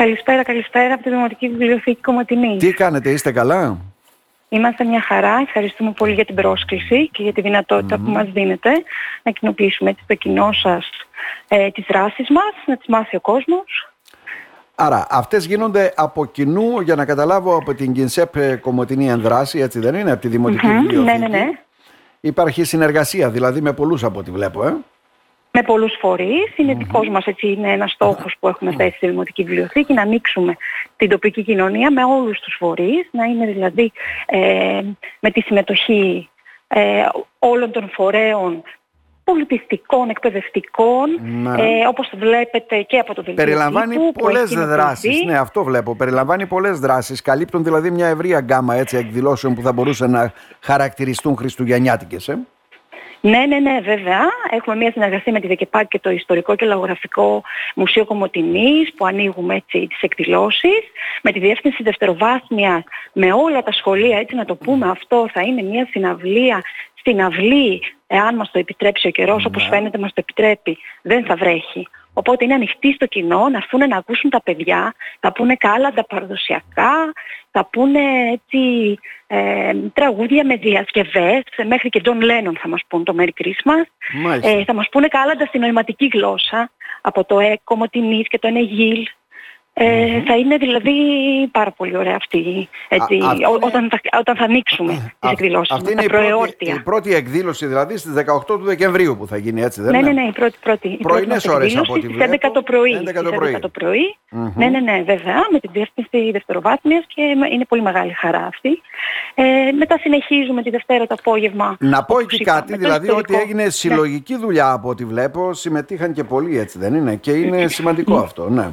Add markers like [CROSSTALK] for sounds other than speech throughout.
Καλησπέρα, καλησπέρα από τη Δημοτική Βιβλιοθήκη Κομματινή. Τι κάνετε, είστε καλά; Είμαστε μια χαρά. Ευχαριστούμε πολύ για την πρόσκληση και για τη δυνατότητα που μας δίνετε να κοινοποιήσουμε έτσι το κοινό σας ε, τις δράσεις μας, να τις μάθει ο κόσμος. Άρα, αυτές γίνονται από κοινού, για να καταλάβω, από την Κινσέπ Κομωτινή Ενδράση, έτσι δεν είναι, από τη Δημοτική Μμμ, Βιβλιοθήκη. ναι, ναι, ναι. Υπάρχει συνεργασία, δηλαδή με πολλούς από ό,τι βλέπω, ε. Με πολλούς φορείς. Είναι δικός μας έτσι, είναι ένας στόχος που έχουμε θέσει στη Δημοτική Βιβλιοθήκη, να ανοίξουμε την τοπική κοινωνία με όλους τους φορείς, να είναι δηλαδή ε, με τη συμμετοχή ε, όλων των φορέων πολιτιστικών, εκπαιδευτικών, Ναι. ε, όπως το βλέπετε και από το βιβλίο Περιλαμβάνει τύπου, που πολλές έχει δράσεις. κοινοποιηθεί. Ναι, αυτό βλέπω. Περιλαμβάνει πολλές δράσεις. Καλύπτουν δηλαδή μια ευρεία γκάμα έτσι, εκδηλώσεων που θα μπορούσαν να χαρακτηριστούν χριστουγεννιάτικες. Ε. Ναι, ναι, ναι, βέβαια. Έχουμε μια συνεργασία με τη ΔΕΚΕΠΑΚ και το Ιστορικό και Λαγογραφικό Μουσείο Κομωτινής που ανοίγουμε έτσι τις εκδηλώσεις. Με τη Διεύθυνση Δευτεροβάθμιας, με όλα τα σχολεία, έτσι να το πούμε αυτό, θα είναι μια συναυλία στην αυλή, εάν μας το επιτρέψει ο καιρός, όπως φαίνεται μας το επιτρέπει, δεν θα βρέχει. Οπότε είναι ανοιχτή στο κοινό να έρθουν να ακούσουν τα παιδιά, θα πούνε κάλαντα παραδοσιακά, θα πούνε έτσι ε, τραγούδια με διασκευές, μέχρι και John Lennon θα μας πούν το Merry Christmas. Μάλιστα. Ε, θα μας πούνε κάλαντα στην νοηματική γλώσσα, από το ΕΚΟ, Μοτινής και το ΕΝΕΓΙΛ. Ε, Θα είναι δηλαδή πάρα πολύ ωραία αυτή, έτσι, Α, αυτό ό- είναι- όταν, θα, όταν θα ανοίξουμε τις Α- εκδηλώσεις Αυτή μας, είναι τα η πρώτη, προεόρτια. η πρώτη εκδήλωση δηλαδή στις 18 του Δεκεμβρίου που θα γίνει έτσι δεν Ναι, είναι; ναι, ναι, η πρώτη, πρώτη. η πρώτη Πρωινές μας ώρες εκδήλωση από ό,τι στις βλέπω. 11 το πρωί. 11 το στις πρωί. 11 το πρωί. Μμμ. Ναι, ναι, ναι, βέβαια, με την διεύθυνση δευτεροβάθμιας και με- είναι πολύ μεγάλη χαρά αυτή. Ε, μετά συνεχίζουμε τη Δευτέρα το απόγευμα. Να πω όπως εκεί είπαμε, κάτι, το δηλαδή ότι ιστορικό. έγινε Ναι. συλλογική δουλειά από ό,τι βλέπω, συμμετείχαν και πολλοί έτσι δεν είναι; Και είναι σημαντικό αυτό, ναι.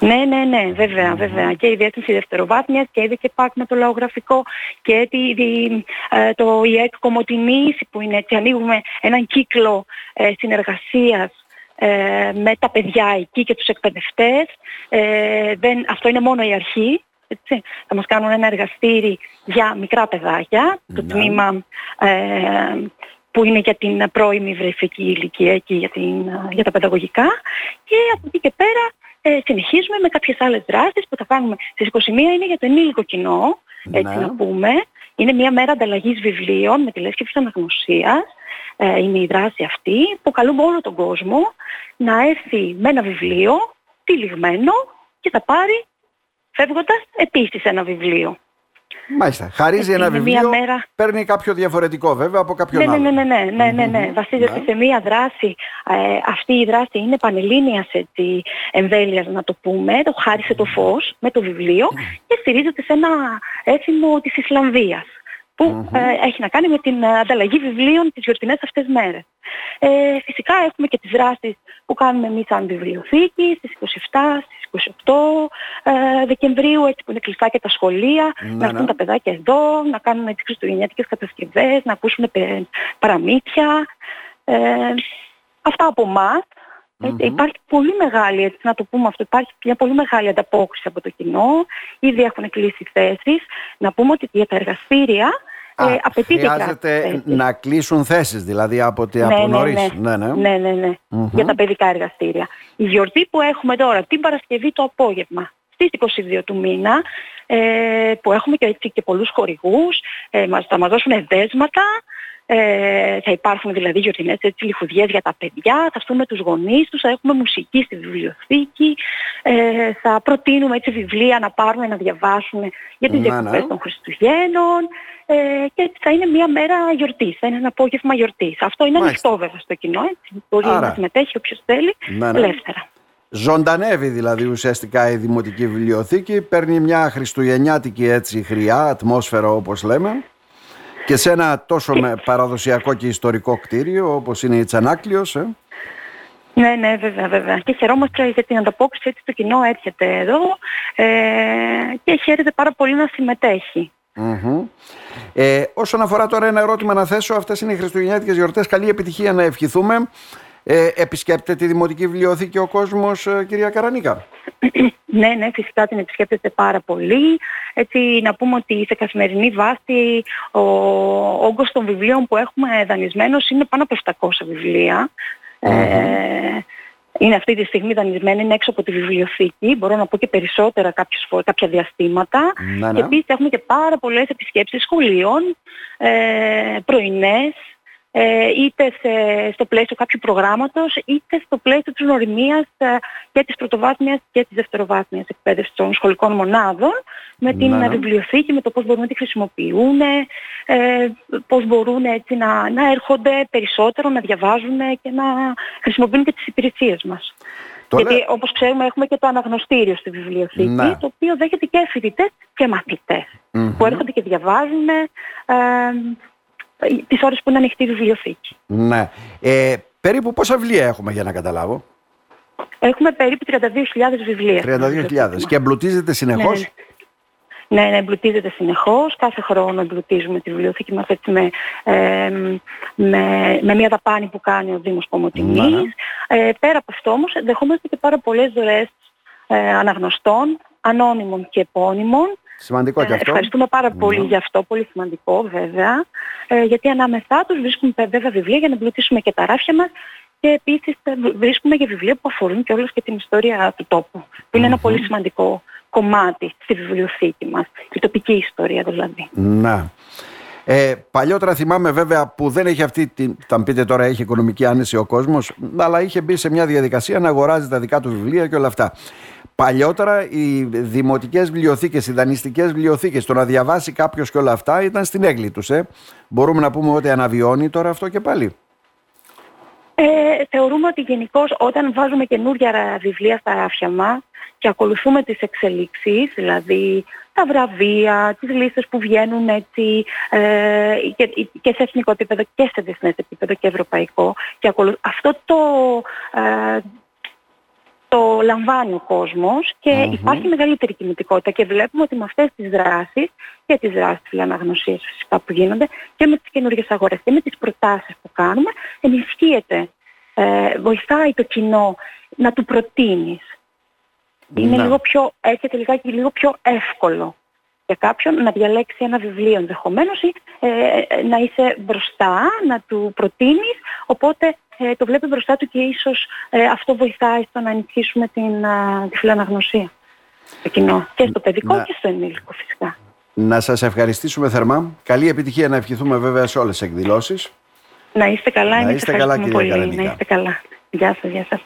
Ναι, ναι, ναι, βέβαια, βέβαια. Και η Διεύθυνση Δευτεροβάθμιας και η ΔΚΠΑΚ με το λαογραφικό και τη, τη- ε, το ΙΕΚ Κομωτινής που είναι έτσι, ανοίγουμε έναν κύκλο ε, συνεργασίας ε, με τα παιδιά εκεί και τους εκπαιδευτές. Ε, δεν, αυτό είναι μόνο η αρχή. Έτσι. Θα μας κάνουν ένα εργαστήρι για μικρά παιδάκια, το Ναι. τμήμα ε, που είναι για την πρώιμη βρεφική ηλικία και για, την, για τα παιδαγωγικά και από εκεί και πέρα ε, συνεχίζουμε με κάποιες άλλες δράσεις που θα κάνουμε στις 21 είναι για το ενήλικο κοινό, έτσι Ναι. να πούμε. Είναι μια μέρα ανταλλαγής βιβλίων με τη λέσκευση αναγνωσίας. Ε, είναι η δράση αυτή που καλούμε όλο τον κόσμο να έρθει με ένα βιβλίο τυλιγμένο και θα πάρει φεύγοντας επίσης ένα βιβλίο. Μάλιστα. Χαρίζει Έτσι, ένα είναι μια βιβλίο, μέρα- παίρνει κάποιο διαφορετικό βέβαια από κάποιον Ναι, ναι, άλλο. ναι, ναι, ναι, ναι, ναι, ναι. Μμμ. Βασίζεται Ναι. σε μία δράση. Ε, αυτή η δράση είναι πανελλήνιας έτσι, εμβέλειας να το πούμε. Το χάρισε το φως με το βιβλίο και στηρίζεται σε ένα έθιμο της Ισλανδίας που ε, έχει να κάνει με την ε, ανταλλαγή βιβλίων τις γιορτινές αυτές μέρες. Ε, φυσικά έχουμε και τις δράσεις που κάνουμε εμείς σαν βιβλιοθήκη στις 27, στις 28 ε, Δεκεμβρίου, έτσι που είναι κλειστά και τα σχολεία, Ναι, να έρθουν ναι. τα παιδάκια εδώ, να κάνουν τις χριστουγεννιάτικες κατασκευές, να ακούσουν πε- παραμύθια. Ε, αυτά από εμάς. Έτσι, Υπάρχει πολύ μεγάλη, έτσι, να το πούμε αυτό, υπάρχει μια πολύ μεγάλη ανταπόκριση από το κοινό. Ήδη έχουν κλείσει θέσεις. Να πούμε ότι για τα εργαστήρια Α, ε, απαιτείται κράτηση χρειάζεται θέσης. να κλείσουν θέσεις, δηλαδή από, τη, Ναι, από ναι, νωρίς. ναι. ναι. Ναι, ναι, ναι. Για τα παιδικά εργαστήρια. Η γιορτή που έχουμε τώρα, την Παρασκευή το απόγευμα, στις 22 του μήνα, ε, που έχουμε και, έτσι, και πολλούς χορηγούς, ε, μας, θα μας δώσουν δέσματα, ε, θα υπάρχουν δηλαδή γιορτινές έτσι, λιχουδιές για τα παιδιά, θα έρθουν με τους γονείς τους, θα έχουμε μουσική στη βιβλιοθήκη, ε, θα προτείνουμε έτσι βιβλία να πάρουν να διαβάσουν για τις Ναι, διακοπές ναι. των Χριστουγέννων ε, και έτσι θα είναι μια μέρα γιορτής, θα είναι ένα απόγευμα γιορτής. Αυτό είναι Μάλιστα. ανοιχτό βέβαια στο κοινό, έτσι. μπορεί Άρα. να συμμετέχει όποιος θέλει Ναι, ναι. ελεύθερα. Ζωντανεύει δηλαδή ουσιαστικά η Δημοτική Βιβλιοθήκη, παίρνει μια χριστουγεννιάτικη έτσι χρειά, ατμόσφαιρα όπως λέμε και σε ένα τόσο με παραδοσιακό και ιστορικό κτίριο όπως είναι η Τσανάκλειος. Ε. Ναι, ναι, βέβαια, βέβαια. Και χαιρόμαστε για την ανταπόκριση έτσι το κοινό έρχεται εδώ ε, και χαίρεται πάρα πολύ να συμμετέχει. Μμμ. Ε, όσον αφορά τώρα ένα ερώτημα να θέσω, αυτές είναι οι χριστουγεννιάτικες γιορτές, καλή επιτυχία να ευχηθούμε. Ε, επισκέπτεται τη Δημοτική Βιβλιοθήκη ο κόσμος, ε, κυρία Καρανίκα. [CLEARS THROAT] ναι, ναι, φυσικά την επισκέπτεται πάρα πολύ. Έτσι, να πούμε ότι σε καθημερινή βάση ο όγκος των βιβλίων που έχουμε δανεισμένος είναι πάνω από 700 βιβλία. Ε, είναι αυτή τη στιγμή δανεισμένη, είναι έξω από τη βιβλιοθήκη. Μπορώ να πω και περισσότερα κάποιες, κάποια διαστήματα. Ναι, ναι. Και επίσης έχουμε και πάρα πολλές επισκέψεις σχολείων, ε, πρωινές, ε, είτε σε, στο πλαίσιο κάποιου προγράμματος, είτε στο πλαίσιο της γνωριμίας ε, και της πρωτοβάθμιας και της δευτεροβάθμιας εκπαίδευσης των σχολικών μονάδων, με την Ναι. βιβλιοθήκη, με το πώς μπορούν να τη χρησιμοποιούν, ε, πώς μπορούν έτσι να, να έρχονται περισσότερο, να διαβάζουν και να χρησιμοποιούν και τις υπηρεσίες μας. Το Γιατί λέ- όπως ξέρουμε έχουμε και το αναγνωστήριο στη βιβλιοθήκη, Ναι. το οποίο δέχεται και φοιτητές και μαθητές Μμμ. που έρχονται και διαβάζουν ε, τις ώρες που είναι ανοιχτή η βιβλιοθήκη. Ναι. Ε, περίπου πόσα βιβλία έχουμε για να καταλάβω; Έχουμε περίπου 32.000 βιβλία. στην 32.000. βιβλιοθήκη μας. Και εμπλουτίζεται συνεχώς; Ναι. Ναι, ναι, εμπλουτίζεται συνεχώς. Κάθε χρόνο εμπλουτίζουμε τη βιβλιοθήκη μας έτσι με, ε, με, με μια δαπάνη που κάνει ο Δήμος Κομωτινής. Ναι. Ε, πέρα από αυτό όμως δεχόμαστε και πάρα πολλές δωρές ε, αναγνωστών, ανώνυμων και επώνυμων. Σημαντικό και Ε, αυτό. Ευχαριστούμε πάρα πολύ Ναι. γι' αυτό, πολύ σημαντικό βέβαια, ε, γιατί ανάμεσά τους βρίσκουμε βέβαια βιβλία για να εμπλουτίσουμε και τα ράφια μας και επίσης ε, β- βρίσκουμε και βιβλία που αφορούν και όλος και την ιστορία του τόπου, που είναι ένα πολύ σημαντικό κομμάτι στη βιβλιοθήκη μας, η τοπική ιστορία δηλαδή. Να. Ε, παλιότερα θυμάμαι βέβαια που δεν έχει αυτή την. Θα μου πείτε τώρα έχει οικονομική άνεση ο κόσμος, αλλά είχε μπει σε μια διαδικασία να αγοράζει τα δικά του βιβλία και όλα αυτά. Παλιότερα οι δημοτικές βιβλιοθήκες, οι δανειστικές βιβλιοθήκες, το να διαβάσει κάποιος και όλα αυτά ήταν στην έγκλη τους. Ε. Μπορούμε να πούμε ότι αναβιώνει τώρα αυτό και πάλι. Ε, θεωρούμε ότι γενικώς όταν βάζουμε καινούργια ρα- βιβλία στα ράφια μας και ακολουθούμε τις εξελίξεις, δηλαδή τα βραβεία, τις λίστες που βγαίνουν έτσι ε, και, και σε εθνικό επίπεδο και σε διεθνές επίπεδο και ευρωπαϊκό και ακολου... αυτό το, ε, το λαμβάνει ο κόσμος και Μμμ. υπάρχει μεγαλύτερη κινητικότητα και βλέπουμε ότι με αυτές τις δράσεις και τις δράσεις φιλαναγνωσίας φυσικά που γίνονται και με τις καινούργιες αγορές και με τις προτάσεις που κάνουμε ενισχύεται, ε, βοηθάει το κοινό να του προτείνεις. Είναι Να. λίγο πιο, έρχεται λιγάκι λίγο πιο εύκολο για κάποιον να διαλέξει ένα βιβλίο ενδεχομένως ή ε, ε, να είσαι μπροστά, να του προτείνεις, οπότε ε, το βλέπει μπροστά του και ίσως ε, αυτό βοηθάει στο να ενισχύσουμε την, α, τη φιλαναγνωσία. Το κοινό. Και στο παιδικό Να. και στο ενήλικο φυσικά. Να σας ευχαριστήσουμε θερμά. Καλή επιτυχία να ευχηθούμε βέβαια σε όλες τις εκδηλώσεις. Να είστε καλά, Να εμείς είστε καλά, ευχαριστούμε κυρία πολύ. Καρανίκα. Να είστε καλά. Γεια σας, γεια σας.